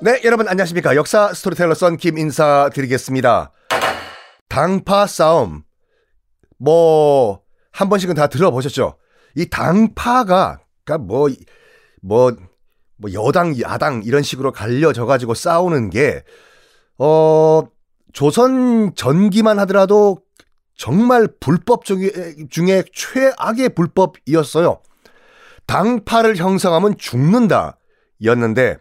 네, 여러분 안녕하십니까. 역사 스토리텔러 썬김 인사 드리겠습니다. 당파 싸움. 뭐, 한 번씩은 다 들어보셨죠? 이 당파가, 그니까 뭐, 뭐, 뭐, 여당, 야당, 이런 식으로 갈려져가지고 싸우는 게, 어, 조선 전기만 하더라도 정말 불법 중에, 중에 최악의 불법이었어요. 당파를 형성하면 죽는다. 였는데,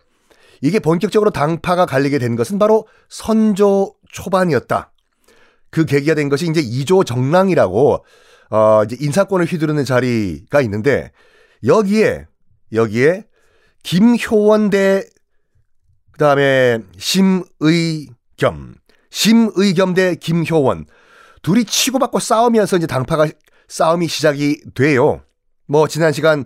이게 본격적으로 당파가 갈리게 된 것은 바로 선조 초반이었다. 그 계기가 된 것이 이제 이조 정랑이라고 어 이제 인사권을 휘두르는 자리가 있는데 여기에 여기에 김효원 대 그다음에 심의겸 심의겸 대 김효원 둘이 치고받고 싸우면서 이제 당파가 싸움이 시작이 돼요. 뭐 지난 시간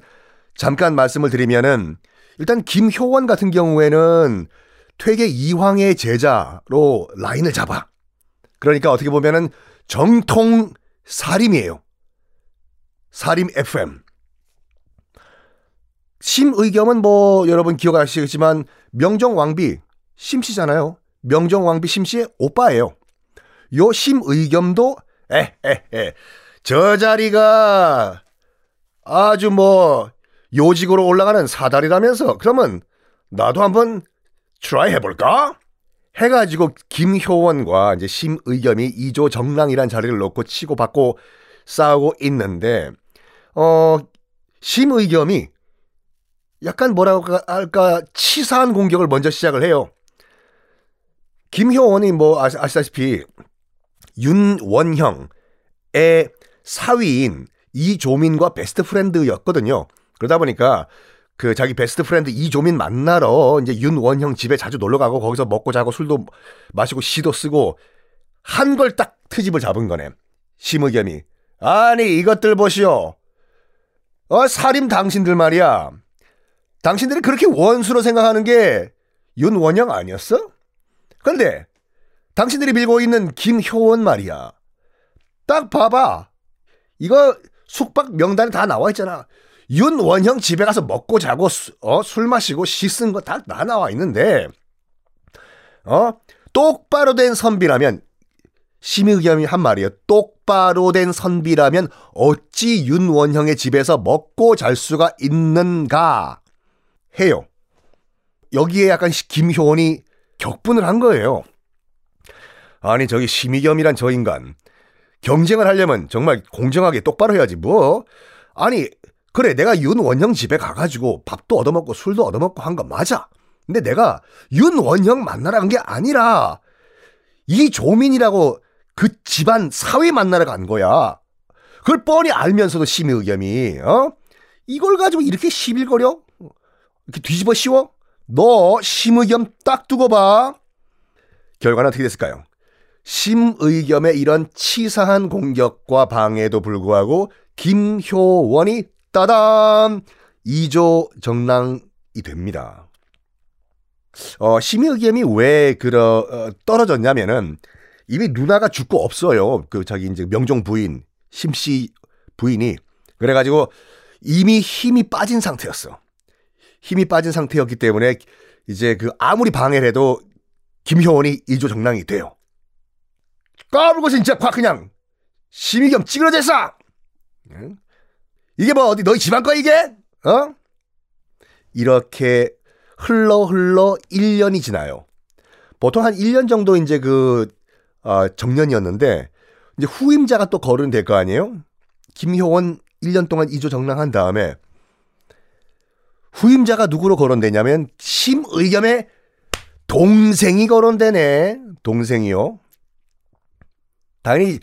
잠깐 말씀을 드리면은 일단 김효원 같은 경우에는 퇴계 이황의 제자로 라인을 잡아. 그러니까 어떻게 보면은 정통 사림이에요. 사림 FM. 심의겸은 뭐 여러분 기억하시겠지만 명정왕비 심씨잖아요. 명정왕비 심씨의 오빠예요. 요 심의겸도 에에에 저 자리가 아주 뭐 요직으로 올라가는 사다리라면서 그러면 나도 한번 try 해볼까? 해가지고 김효원과 이제 심의겸이 이조 정랑이란 자리를 놓고 치고받고 싸우고 있는데 어 심의겸이 약간 뭐라고 할까 치사한 공격을 먼저 시작을 해요. 김효원이 뭐 아시다시피 윤원형의 사위인 이조민과 best friend였거든요. 그러다 보니까 그 자기 best friend 이조민 만나러 이제 윤원형 집에 자주 놀러 가고 거기서 먹고 자고 술도 마시고 시도 쓰고 한 걸 딱 트집을 잡은 거네. 심의겸이. 아니 이것들 보시오. 어 살인 당신들 말이야. 당신들이 그렇게 원수로 생각하는 게 윤원형 아니었어? 근데 당신들이 밀고 있는 김효원 말이야. 딱 봐봐. 이거 숙박 명단에 다 나와 있잖아. 윤 원형 집에 가서 먹고 자고 수, 어, 술 마시고 씻은 거다다 나와 있는데 어 똑바로 된 선비라면 심의겸이 한 말이에요. 똑바로 된 선비라면 어찌 윤 원형의 집에서 먹고 잘 수가 있는가 해요. 여기에 약간 김효원이 격분을 한 거예요. 아니 저기 심의겸이란 저 인간 경쟁을 하려면 정말 공정하게 똑바로 해야지 뭐 아니 그래, 내가 윤 원형 집에 가가지고 밥도 얻어먹고 술도 얻어먹고 한거 맞아. 근데 내가 윤 원형 만나러 간 게 아니라 이 조민이라고 그 집안 사위 만나러 간 거야. 그걸 뻔히 알면서도 심의 의겸이, 어? 이걸 가지고 이렇게 시빌거려? 이렇게 뒤집어 씌워? 너 심의겸 딱 두고 봐. 결과는 어떻게 됐을까요? 심의겸의 이런 치사한 공격과 방해에도 불구하고 김효원이 따단 2조 정랑이 됩니다. 어, 심의의겸이 왜 그러 어, 떨어졌냐면은 이미 누나가 죽고 없어요. 그 자기 이제 명종 부인 심씨 부인이 그래가지고 이미 힘이 빠진 상태였어. 힘이 빠진 상태였기 때문에 이제 그 아무리 방해를 해도 김효원이 2조 정랑이 돼요. 까불고 진짜 콱 그냥 심의겸 찌그러져 있어. 응? 이게 뭐 어디 너희 집안 거 이게? 어? 이렇게 흘러 흘러 1년이 지나요. 보통 한 1년 정도 이제 그 어, 정년이었는데 이제 후임자가 또 거론될 거 아니에요? 김효원 1년 동안 2조 정랑한 다음에 후임자가 누구로 거론되냐면 심의겸의 동생이 거론되네. 동생이요. 당연히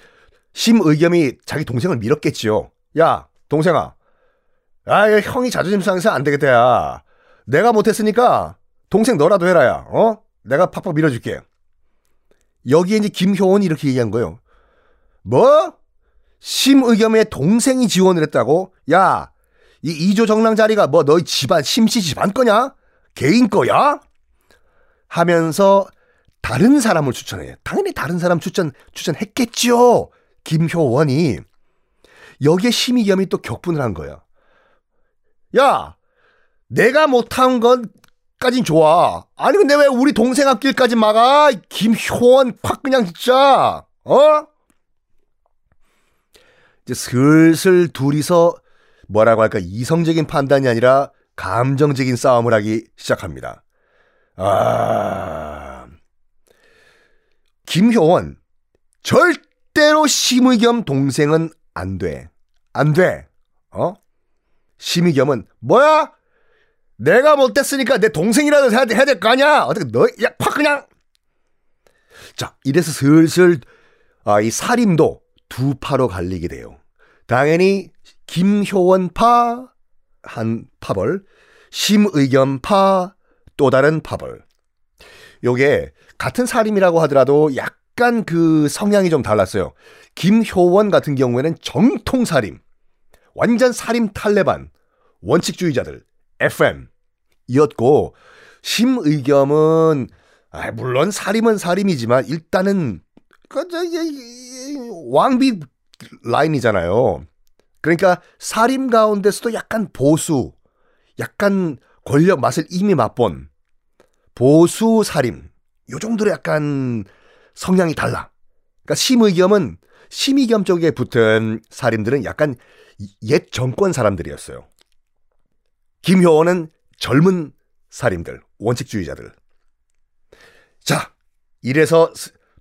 심의겸이 자기 동생을 밀었겠지요. 야, 동생아. 아, 형이 자존심 상해서 안 되겠다, 야. 내가 못했으니까 동생 너라도 해라, 야. 어? 내가 팍팍 밀어줄게. 여기에 이제 김효원이 이렇게 얘기한 거예요. 뭐? 심의겸의 동생이 지원을 했다고? 야, 이 이조 정랑 자리가 뭐 너희 집안, 심씨 집안 거냐? 개인 거야? 하면서 다른 사람을 추천해. 당연히 다른 사람 추천, 추천했겠죠. 김효원이. 여기에 심의겸이 또 격분을 한 거야. 야, 내가 못한 것까진 좋아. 아니 근데 왜 우리 동생 앞길까지 막아? 김효원 콱 그냥 진짜 어? 이제 슬슬 둘이서 뭐라고 할까 이성적인 판단이 아니라 감정적인 싸움을 하기 시작합니다. 아 김효원 절대로 심의겸 동생은 안 돼. 안 돼. 어? 심의겸은 뭐야? 내가 못됐으니까 내 동생이라도 해야, 해야 될 거 아니야? 어떻게 너, 야, 콱 그냥. 자, 이래서 슬슬, 아, 이 살인도 두 파로 갈리게 돼요. 당연히, 김효원 파, 한 파벌, 심의겸 파, 또 다른 파벌. 요게, 같은 살인이라고 하더라도 약 간 그 성향이 좀 달랐어요. 김효원 같은 경우에는 정통 살인, 완전 살인 탈레반, 원칙주의자들, FM이었고 심의겸은 아, 물론 살인은 살인이지만 일단은 그저 왕비 라인이잖아요. 그러니까 살인 가운데서도 약간 보수, 약간 권력 맛을 이미 맛본 보수 살인 요 정도로 약간 성향이 달라. 그러니까 심의겸은 심의겸 쪽에 붙은 살인들은 약간 옛 정권 사람들이었어요. 김효원은 젊은 살인들, 원칙주의자들. 자, 이래서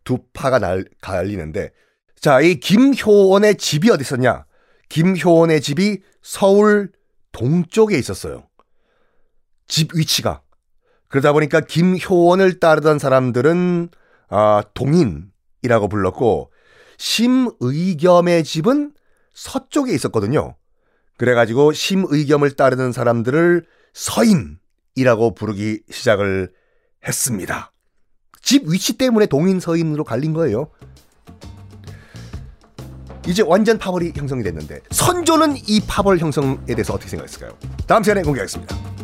두 파가 날, 갈리는데, 자, 이 김효원의 집이 어디 있었냐? 김효원의 집이 서울 동쪽에 있었어요. 집 위치가. 그러다 보니까 김효원을 따르던 사람들은, 아, 동인이라고 불렀고, 심의겸의 집은 서쪽에 있었거든요. 그래가지고 심의겸을 따르는 사람들을 서인이라고 부르기 시작을 했습니다. 집 위치 때문에 동인 서인으로 갈린 거예요. 이제 완전 파벌이 형성이 됐는데 선조는 이 파벌 형성에 대해서 어떻게 생각했을까요? 다음 시간에 공개하겠습니다.